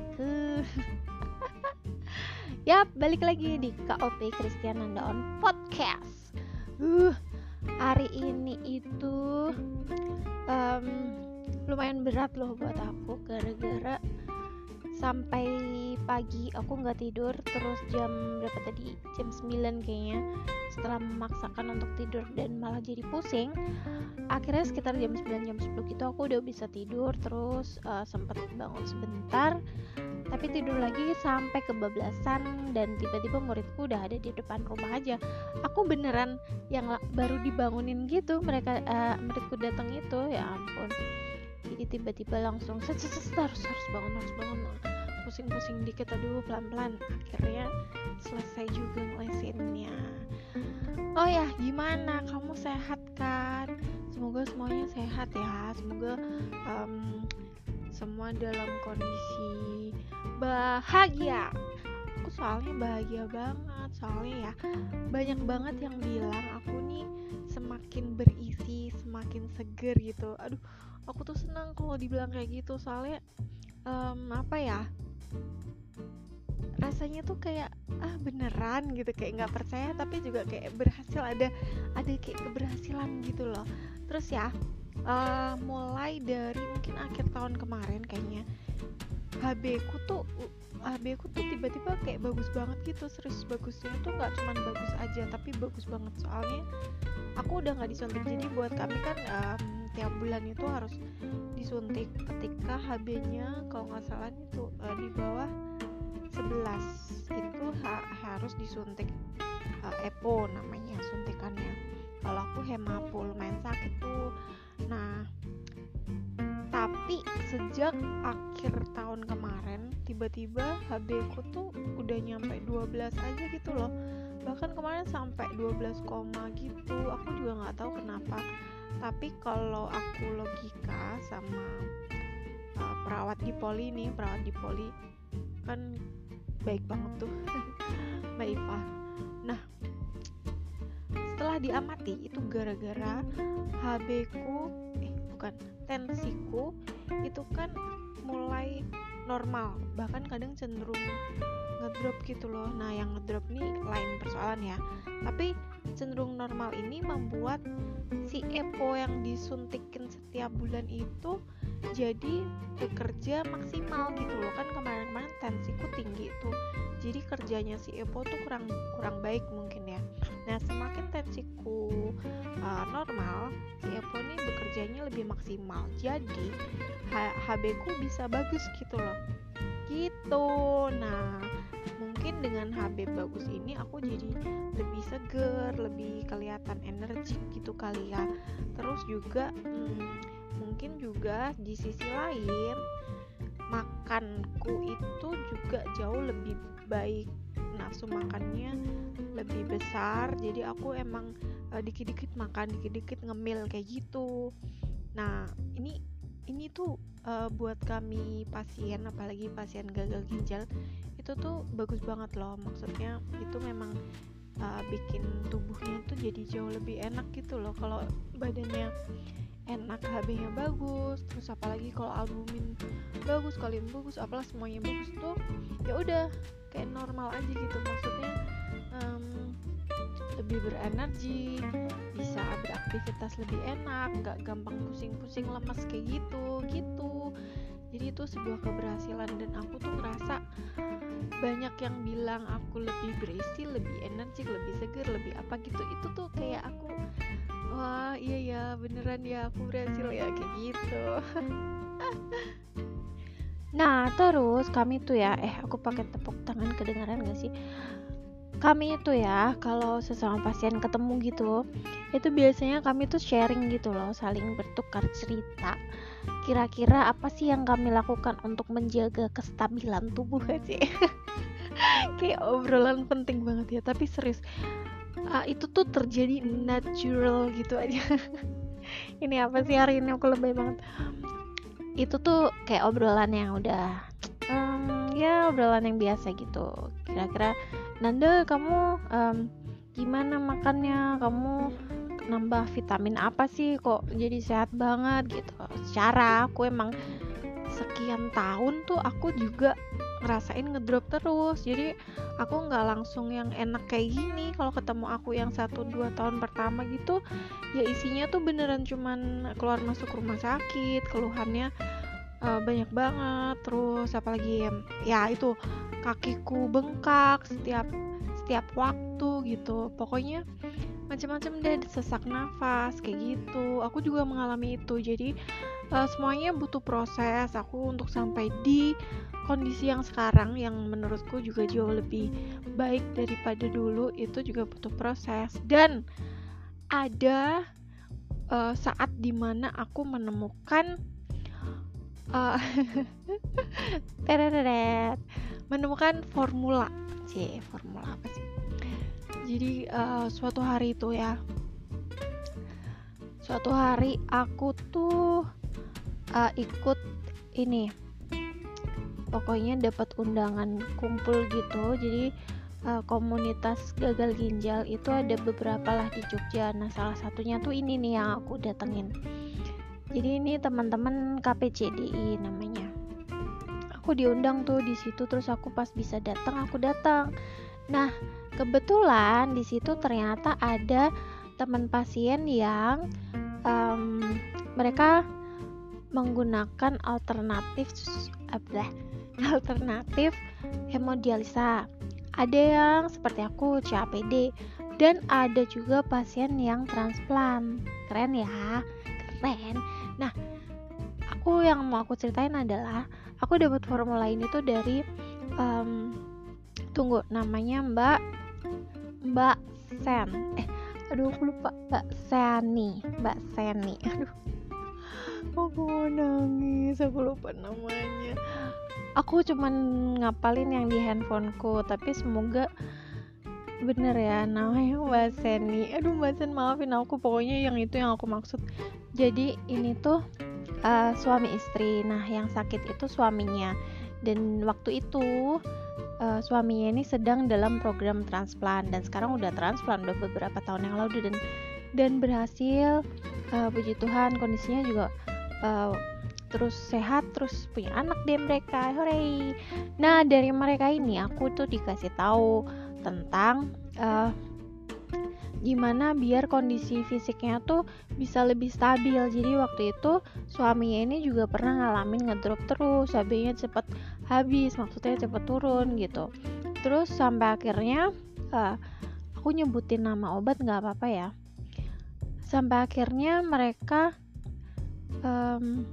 aku Ya, balik lagi di KOP Christian On Podcast. Uh, Hari ini itu um, lumayan berat loh buat aku Gara-gara sampai pagi aku nggak tidur terus jam berapa tadi? Jam 9 kayaknya. Setelah memaksakan untuk tidur dan malah jadi pusing akhirnya sekitar jam 9 jam 10 gitu aku udah bisa tidur. Terus uh, sempet bangun sebentar tapi tidur lagi sampai kebablasan dan tiba-tiba muridku udah ada di depan rumah aja. Aku beneran yang baru dibangunin gitu mereka uh, muridku datang itu ya ampun jadi tiba-tiba langsung set, set, set, harus harus bangun harus bangun. Pusing-pusing dikit aduh pelan-pelan. Akhirnya selesai juga ngelesinnya. Oh ya gimana? Kamu sehat kan? Semoga semuanya sehat ya. Semoga um, semua dalam kondisi bahagia soalnya bahagia banget. Soalnya ya banyak banget yang bilang aku nih semakin berisi semakin seger gitu. Aduh aku tuh senang kalau dibilang kayak gitu. Soalnya um, apa ya rasanya tuh kayak ah beneran gitu. Kayak nggak percaya tapi juga kayak berhasil ada ada kayak keberhasilan gitu loh. Terus ya uh, mulai dari mungkin akhir tahun kemarin kayaknya HB ku tuh HB ku tuh tiba-tiba kayak bagus banget gitu. Serius bagusnya tuh nggak cuman bagus aja tapi bagus banget. Soalnya aku udah nggak disuntik jadi buat kami kan um, tiap bulan itu harus disuntik ketika HB-nya kalau nggak salah itu uh, di bawah 11 itu ha harus disuntik uh, EPO namanya suntikannya. Kalau aku hemapo lumayan sakit tuh. Nah tapi sejak akhir tahun kemarin tiba-tiba HB ku tuh udah nyampe 12 aja gitu loh. Bahkan kemarin sampai 12, gitu aku juga nggak tahu kenapa. Tapi kalau aku logika sama uh, perawat di poli nih perawat di poli kan baik banget tuh. Mbak Iva. Nah setelah diamati itu gara-gara HB ku eh bukan tensiku itu kan mulai normal bahkan kadang cenderung ngedrop gitu loh. Nah yang ngedrop nih lain persoalan ya. Tapi cenderung normal ini membuat si EPO yang disuntikin setiap bulan itu jadi bekerja maksimal gitu loh. Kan kemarin-kemarin tensiku tinggi tuh. Jadi kerjanya si Epo tuh kurang kurang baik mungkin ya nah semakin tensiku uh, normal si Epo ini bekerjanya lebih maksimal. Jadi HB ku bisa bagus gitu loh. Gitu. Nah mungkin dengan HB bagus ini aku jadi lebih seger lebih kelihatan energik gitu kali ya. Terus juga hmm, mungkin juga di sisi lain makanku itu juga jauh lebih baik nafsu makannya lebih besar. Jadi aku emang uh, dikit-dikit makan dikit-dikit ngemil kayak gitu. Nah ini ini tuh uh, buat kami pasien apalagi pasien gagal ginjal itu tuh bagus banget loh. Maksudnya itu memang uh, bikin tubuhnya tuh jadi jauh lebih enak gitu loh. Kalau badannya enak HB-nya bagus terus apalagi kalau albumin bagus kalian bagus apalah semuanya bagus tuh ya udah kayak normal aja gitu. Maksudnya um, lebih berenergi bisa beraktivitas lebih enak nggak gampang pusing-pusing lemas kayak gitu gitu. Jadi itu sebuah keberhasilan dan aku tuh ngerasa banyak yang bilang aku lebih berisi lebih energik lebih seger lebih apa gitu. Itu tuh kayak aku wah iya ya beneran ya aku berhasil ya kayak gitu nah terus kami tuh ya eh aku pakai tepuk tangan kedengaran gak sih? Kami itu ya kalau sesama pasien ketemu gitu itu biasanya kami tuh sharing gitu loh saling bertukar cerita. Kira-kira apa sih yang kami lakukan untuk menjaga kestabilan tubuh sih? Kayak obrolan penting banget ya tapi serius uh, itu tuh terjadi natural gitu aja. Ini apa sih hari ini? Aku lebih banget itu tuh kayak obrolan yang udah um, ya obrolan yang biasa gitu. Kira-kira Nanda kamu um, gimana makannya? Kamu nambah vitamin apa sih? Kok jadi sehat banget? Gitu. Secara aku emang sekian tahun tuh aku juga ngerasain ngedrop terus. Jadi aku nggak langsung yang enak kayak gini. Kalau ketemu aku yang satu dua tahun pertama gitu ya isinya tuh beneran cuman keluar masuk rumah sakit keluhannya uh, banyak banget. Terus apalagi ya itu kakiku bengkak setiap setiap waktu gitu. Pokoknya macam-macam deh sesak nafas kayak gitu. Aku juga mengalami itu. Jadi uh, semuanya butuh proses. Aku untuk sampai di kondisi yang sekarang yang menurutku juga jauh lebih baik daripada dulu itu juga butuh proses. Dan ada uh, saat di mana aku menemukan uh, menemukan formula. C formula apa sih? Jadi uh, suatu hari itu ya suatu hari aku tuh uh, ikut ini. Pokoknya dapat undangan kumpul gitu. Jadi uh, komunitas gagal ginjal itu ada beberapa lah di Jogja. Nah salah satunya tuh ini nih yang aku datengin. Jadi ini teman-teman KPCDI namanya. Aku diundang tuh di situ terus aku pas bisa datang aku datang nah kebetulan di situ ternyata ada teman pasien yang um, mereka menggunakan alternatif apa? Alternatif hemodialisa. Ada yang seperti aku CAPD dan ada juga pasien yang transplant. Keren ya? Keren. Nah aku yang mau aku ceritain adalah aku dapat formula ini tuh dari um, tunggu namanya Mbak Mbak Sen. Eh aduh aku lupa. Mbak Seni Mbak Seni aduh aku mau nangis aku lupa namanya. Aku cuman ngapalin yang di handphoneku tapi semoga bener ya namanya Mbak Seni. Aduh Mbak Sen maafin aku pokoknya yang itu yang aku maksud. Jadi ini tuh uh, suami istri. Nah yang sakit itu suaminya. Dan waktu itu uh, suaminya ini sedang dalam program transplant. Dan sekarang udah transplant udah beberapa tahun yang lalu. Dan dan berhasil uh, puji Tuhan kondisinya juga uh, terus sehat terus punya anak deh mereka hore nah dari mereka ini aku tuh dikasih tahu tentang uh, gimana biar kondisi fisiknya tuh bisa lebih stabil. Jadi waktu itu suaminya ini juga pernah ngalamin ngedrop terus habisnya cepet habis maksudnya cepet turun gitu. Terus sampai akhirnya uh, aku nyebutin nama obat nggak apa-apa ya sampai akhirnya mereka um,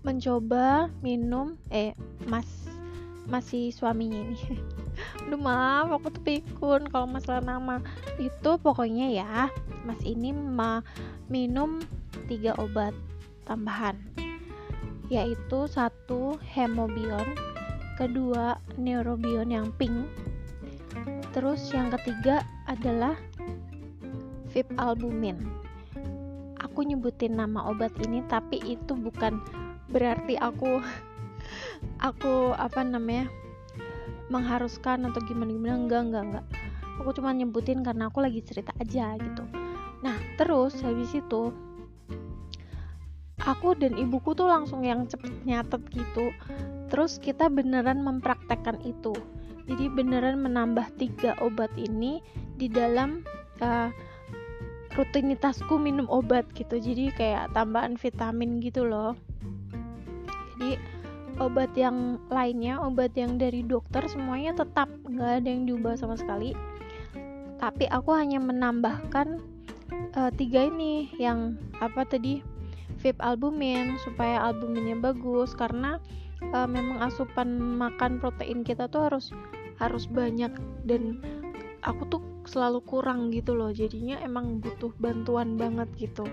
mencoba minum eh mas masih suaminya ini. Aduh maaf aku tuh pikun kalau masalah nama. Itu pokoknya ya mas ini ma minum tiga obat tambahan. Yaitu satu hemobion kedua neurobion yang pink terus yang ketiga adalah vip albumin. Aku nyebutin nama obat ini tapi itu bukan berarti aku aku apa namanya mengharuskan atau gimana gimana enggak enggak enggak. Aku cuma nyebutin karena aku lagi cerita aja gitu. Nah terus habis itu aku dan ibuku tuh langsung yang cepet nyatet gitu. Terus kita beneran mempraktekkan itu. Jadi beneran menambah tiga obat ini di dalam uh, rutinitasku minum obat gitu. Jadi kayak tambahan vitamin gitu loh. Jadi obat yang lainnya obat yang dari dokter semuanya tetap. Nggak ada yang diubah sama sekali. Tapi aku hanya menambahkan uh, tiga ini yang apa tadi? Vape albumin supaya albuminnya bagus. Karena uh, memang asupan makan protein kita tuh harus harus banyak. Dan aku tuh selalu kurang gitu loh. Jadinya emang butuh bantuan banget gitu.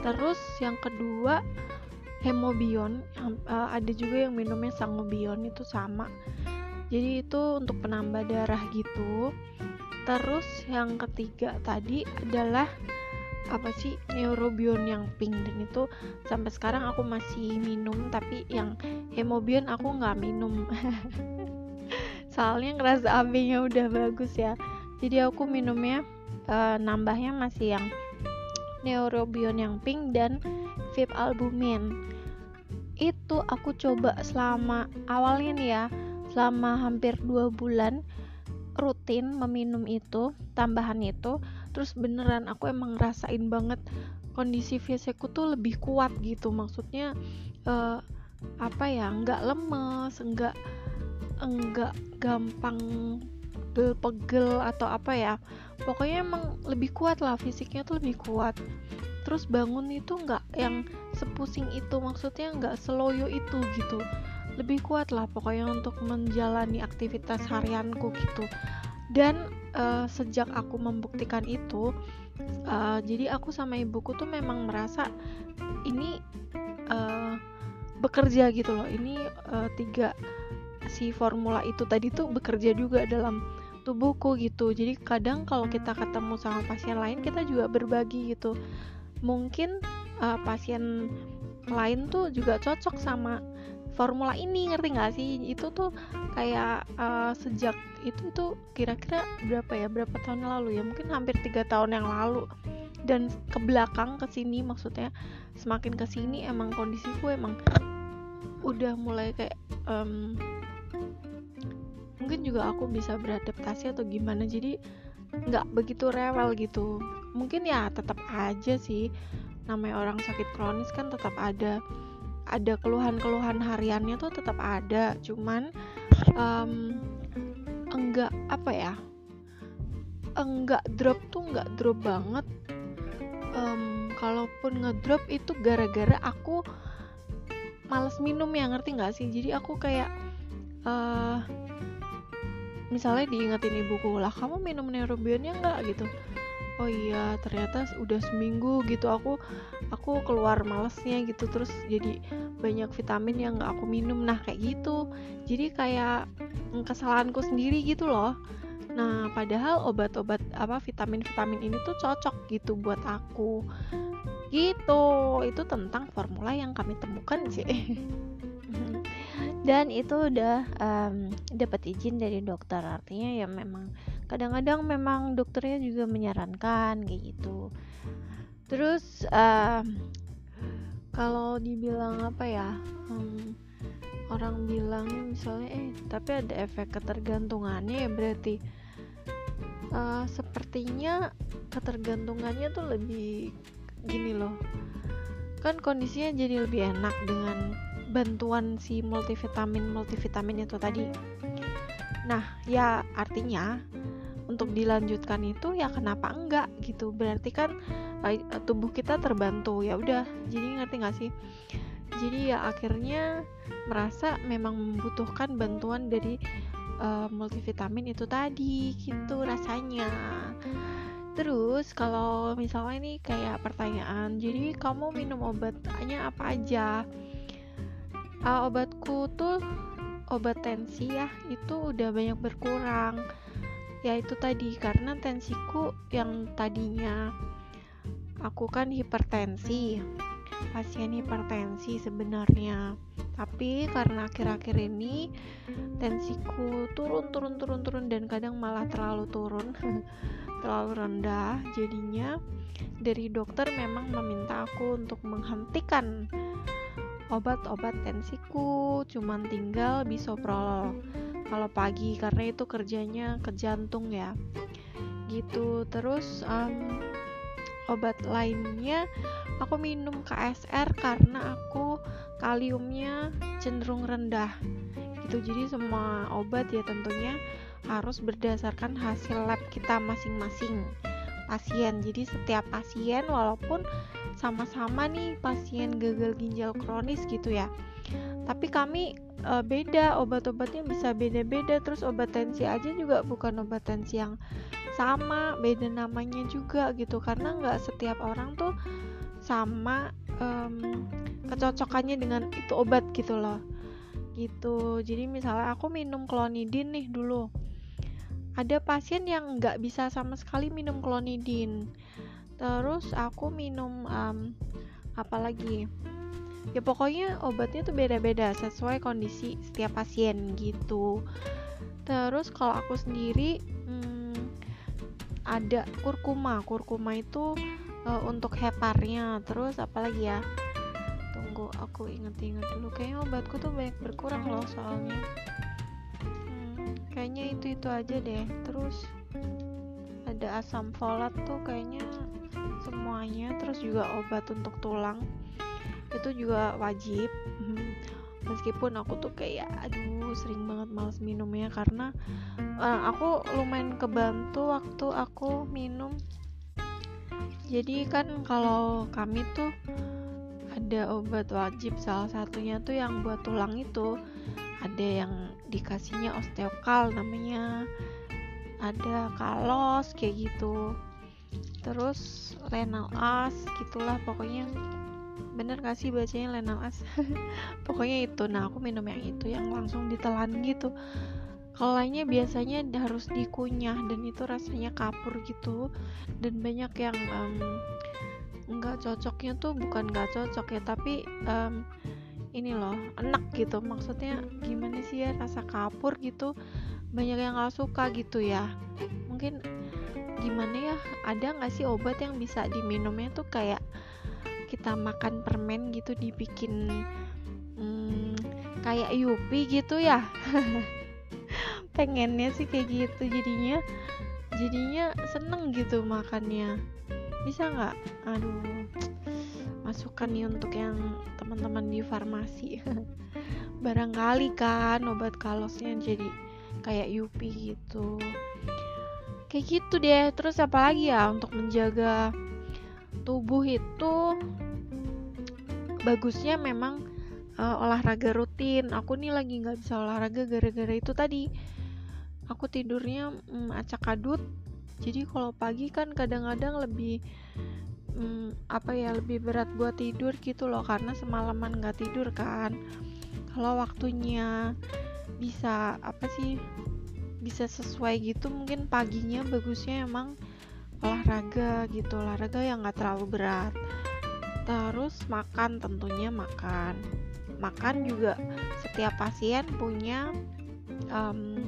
Terus yang kedua hemobion. Uh, ada juga yang minumnya sangobion itu sama. Jadi itu untuk penambah darah gitu. Terus yang ketiga tadi adalah apa sih neurobion yang pink. Dan itu sampai sekarang aku masih minum tapi yang hemobion aku nggak minum. Soalnya ngerasa AB nya udah bagus ya jadi aku minumnya uh, nambahnya masih yang neurobion yang pink dan vip albumin. Itu aku coba selama awalnya nih ya selama hampir dua bulan rutin meminum itu tambahan itu. Terus beneran aku emang ngerasain banget kondisi fisikku tuh lebih kuat gitu. Maksudnya uh, apa ya nggak lemes nggak enggak gampang pegel-pegel atau apa ya pokoknya emang lebih kuat lah fisiknya tuh lebih kuat. Terus bangun itu nggak yang sepusing itu maksudnya nggak seloyo itu gitu. Lebih kuat lah pokoknya untuk menjalani aktivitas harianku gitu. Dan uh, sejak aku membuktikan itu uh, jadi aku sama ibuku tuh memang merasa ini uh, bekerja gitu loh. Ini uh, tiga si formula itu tadi tuh bekerja juga dalam tubuhku gitu. Jadi kadang kalau kita ketemu sama pasien lain kita juga berbagi gitu. Mungkin uh, pasien lain tuh juga cocok sama formula ini ngerti nggak sih? Itu tuh kayak uh, sejak itu tuh kira-kira berapa ya? Berapa tahun lalu ya? Mungkin hampir tiga tahun yang lalu. Dan ke belakang ke sini maksudnya semakin ke sini emang kondisiku emang udah mulai kayak um, mungkin juga aku bisa beradaptasi atau gimana. Jadi nggak begitu rewel gitu. Mungkin ya tetap aja sih namanya orang sakit kronis kan tetap ada ada keluhan-keluhan hariannya tuh tetap ada. Cuman um, enggak apa ya enggak drop tuh enggak drop banget. Um, kalaupun ngedrop itu gara-gara aku males minum ya ngerti nggak sih? Jadi aku kayak uh, misalnya diingetin ibuku lah kamu minum neurobionnya nggak? Gitu. Oh iya ternyata udah seminggu gitu. Aku aku keluar malesnya gitu terus jadi banyak vitamin yang nggak aku minum. Nah kayak gitu. Jadi kayak kesalahanku sendiri gitu loh. Nah padahal obat-obat apa vitamin-vitamin ini tuh cocok gitu buat aku. Gitu. Itu tentang formula yang kami temukan sih dan itu udah um, dapat izin dari dokter. Artinya ya memang kadang-kadang memang dokternya juga menyarankan kayak gitu. Terus um, kalau dibilang apa ya um, orang bilang misalnya eh tapi ada efek ketergantungannya ya berarti. Uh, sepertinya ketergantungannya tuh lebih gini loh. Kan kondisinya jadi lebih enak dengan bantuan si multivitamin multivitamin itu tadi. Nah ya artinya untuk dilanjutkan itu ya kenapa enggak gitu? Berarti kan eh, tubuh kita terbantu ya udah. Jadi ngerti nggak sih? Jadi ya akhirnya merasa memang membutuhkan bantuan dari uh, multivitamin itu tadi gitu rasanya. Terus kalau misalnya ini kayak pertanyaan jadi kamu minum obatnya apa aja uh, obatku tuh obat tensi ya itu udah banyak berkurang. Ya itu tadi karena tensiku yang tadinya aku kan hipertensi pasien hipertensi sebenarnya. Tapi karena akhir-akhir ini tensiku turun turun turun turun dan kadang malah terlalu turun terlalu rendah. Jadinya dari dokter memang meminta aku untuk menghentikan obat-obat tensiku cuman tinggal bisoprolol. Kalau pagi karena itu kerjanya ke jantung ya. Gitu. Terus um, obat lainnya aku minum KSR karena aku kaliumnya cenderung rendah. Gitu. Jadi semua obat ya tentunya harus berdasarkan hasil lab kita masing-masing. Pasien. Jadi setiap pasien walaupun sama-sama nih pasien gagal ginjal kronis gitu ya. Tapi kami e, beda obat-obatnya bisa beda-beda terus obat tensi aja juga bukan obat tensi yang sama beda namanya juga gitu. Karena nggak setiap orang tuh sama um, kecocokannya dengan itu obat gitu loh. Gitu. Jadi misalnya aku minum klonidin nih dulu. Ada pasien yang nggak bisa sama sekali minum klonidin terus aku minum um, apa lagi? Ya pokoknya obatnya tuh beda-beda sesuai kondisi setiap pasien gitu. Terus kalau aku sendiri hmm, ada kurkuma. Kurkuma itu uh, untuk heparnya. Terus apalagi ya? Tunggu tunggu aku inget-inget dulu. Kayaknya obatku tuh banyak berkurang loh soalnya. Hmm, kayaknya itu itu aja deh. Terus ada asam folat tuh kayaknya semuanya terus juga obat untuk tulang itu juga wajib. Meskipun aku tuh kayak aduh sering banget males minumnya karena uh, aku lumayan kebantu waktu aku minum. Jadi kan kalau kami tuh ada obat wajib salah satunya tuh yang buat tulang itu. Ada yang dikasihnya osteokal namanya ada kalos kayak gitu terus renal as gitulah pokoknya bener gak sih bacanya lenal as? Pokoknya itu nah aku minum yang itu yang langsung ditelan gitu. Kalau lainnya biasanya harus dikunyah dan itu rasanya kapur gitu. Dan banyak yang um, nggak cocoknya tuh bukan nggak cocok ya tapi um, ini loh enak gitu. Maksudnya gimana sih ya rasa kapur gitu? Banyak yang nggak suka gitu ya. Mungkin gimana ya ada nggak sih obat yang bisa diminumnya tuh kayak kita makan permen gitu dibikin hmm, kayak yupi gitu ya? Pengennya sih kayak gitu jadinya jadinya seneng gitu makannya. Bisa nggak? Aduh masukkan nih untuk yang teman-teman di farmasi. Barangkali kan obat kalosnya jadi kayak yupi gitu kayak gitu deh. Terus apa lagi ya untuk menjaga tubuh itu? Bagusnya memang uh, olahraga rutin. Aku nih lagi nggak bisa olahraga gara-gara itu tadi. Aku tidurnya um, acak adut. Jadi kalau pagi kan kadang-kadang lebih um, apa ya lebih berat buat tidur gitu loh karena semalaman nggak tidur kan. Kalau waktunya bisa apa sih bisa sesuai gitu mungkin paginya bagusnya emang olahraga gitu olahraga yang nggak terlalu berat. Terus makan tentunya makan. Makan juga setiap pasien punya um,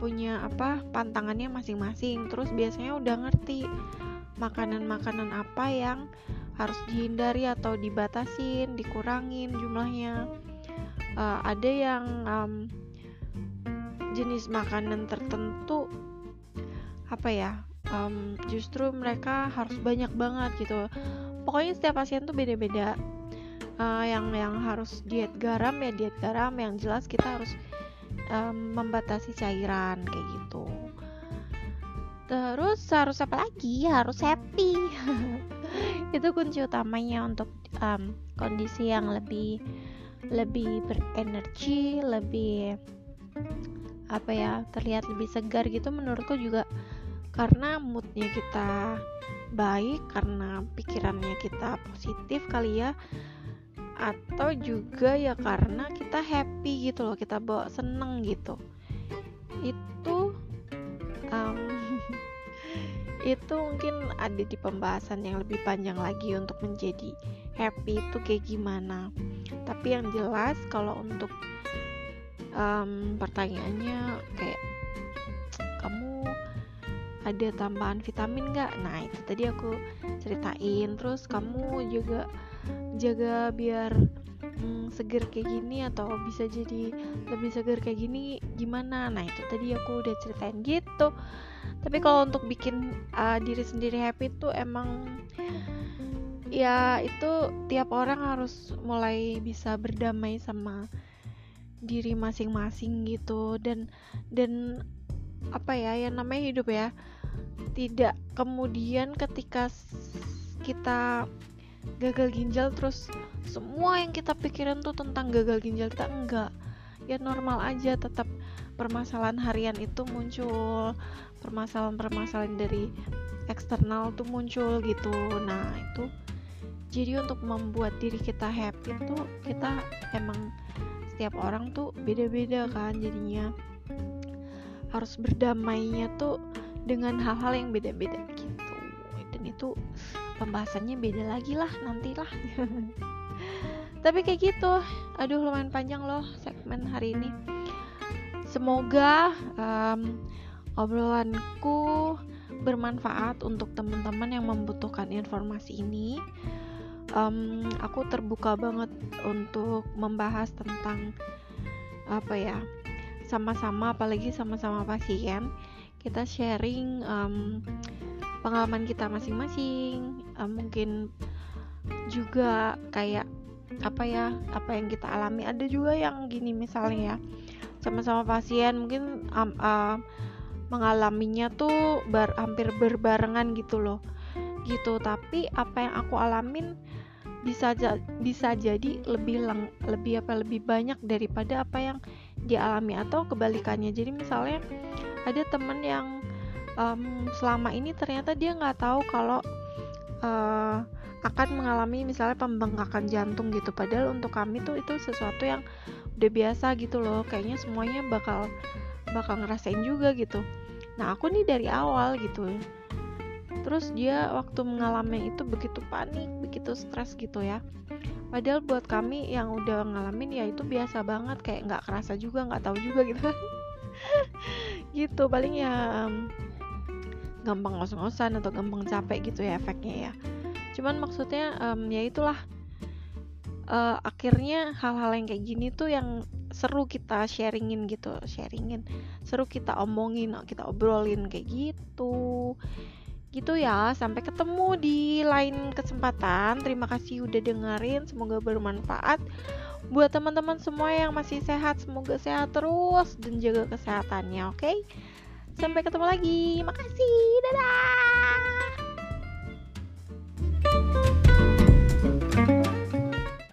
punya apa pantangannya masing-masing. Terus biasanya udah ngerti makanan-makanan apa yang harus dihindari atau dibatasin dikurangin jumlahnya. Uh, ada yang um, jenis makanan tertentu apa ya um, justru mereka harus banyak banget gitu. Pokoknya setiap pasien tuh beda-beda. Uh, yang yang harus diet garam ya diet garam yang jelas kita harus um, membatasi cairan kayak gitu. Terus harus apa lagi? Harus happy. Itu kunci utamanya untuk um, kondisi yang lebih lebih berenergi lebih apa ya terlihat lebih segar gitu menurutku juga. Karena moodnya kita baik karena pikirannya kita positif kali ya. Atau juga ya karena kita happy gitu loh kita bawa seneng gitu. Itu um, itu mungkin ada di pembahasan yang lebih panjang lagi untuk menjadi happy itu kayak gimana. Tapi yang jelas kalau untuk um, pertanyaannya kayak kamu ada tambahan vitamin nggak? Nah itu tadi aku ceritain. Terus kamu juga jaga biar hmm, seger kayak gini atau bisa jadi lebih seger kayak gini gimana? Nah itu tadi aku udah ceritain gitu. Tapi kalau untuk bikin uh, diri sendiri happy tuh emang ya itu tiap orang harus mulai bisa berdamai sama diri masing-masing gitu. Dan dan apa ya yang namanya hidup ya tidak kemudian ketika kita gagal ginjal terus semua yang kita pikirin tuh tentang gagal ginjal kita enggak. Ya normal aja tetap permasalahan harian itu muncul permasalahan-permasalahan dari eksternal tuh muncul gitu. Nah itu jadi untuk membuat diri kita happy tuh kita emang setiap orang tuh beda-beda kan jadinya. Harus berdamainya tuh dengan hal-hal yang beda-beda gitu. Dan itu pembahasannya beda lagi lah nantilah. Tapi kayak gitu. Aduh lumayan panjang loh segmen hari ini. Semoga um, obrolanku bermanfaat untuk teman-teman yang membutuhkan informasi ini um, aku terbuka banget untuk membahas tentang apa ya sama-sama apalagi sama-sama pasien. Kita sharing um, pengalaman kita masing-masing um, mungkin juga kayak apa ya apa yang kita alami. Ada juga yang gini misalnya ya sama-sama pasien mungkin um, uh, mengalaminya tuh bar, hampir berbarengan gitu loh. Gitu tapi apa yang aku alamin bisa bisa jadi lebih lang, lebih apa lebih banyak daripada apa yang dialami atau kebalikannya. Jadi misalnya ada temen yang um, selama ini ternyata dia nggak tahu kalau uh, akan mengalami misalnya pembengkakan jantung gitu. Padahal untuk kami tuh itu sesuatu yang udah biasa gitu loh. Kayaknya semuanya bakal bakal ngerasain juga gitu. Nah aku nih dari awal gitu terus dia waktu mengalami itu begitu panik begitu stres gitu ya. Padahal buat kami yang udah ngalamin ya itu biasa banget kayak nggak kerasa juga nggak tahu juga gitu. Gitu paling ya gampang ngos-ngosan atau gampang capek gitu ya efeknya ya. Cuman maksudnya um, ya itulah uh, akhirnya hal-hal yang kayak gini tuh yang seru kita sharingin gitu sharingin. Seru kita omongin kita obrolin kayak gitu gitu ya. Sampai ketemu di lain kesempatan. Terima kasih udah dengerin. Semoga bermanfaat buat teman-teman semua yang masih sehat. Semoga sehat terus dan jaga kesehatannya oke? Okay? sampai ketemu lagi. Makasih. Dadah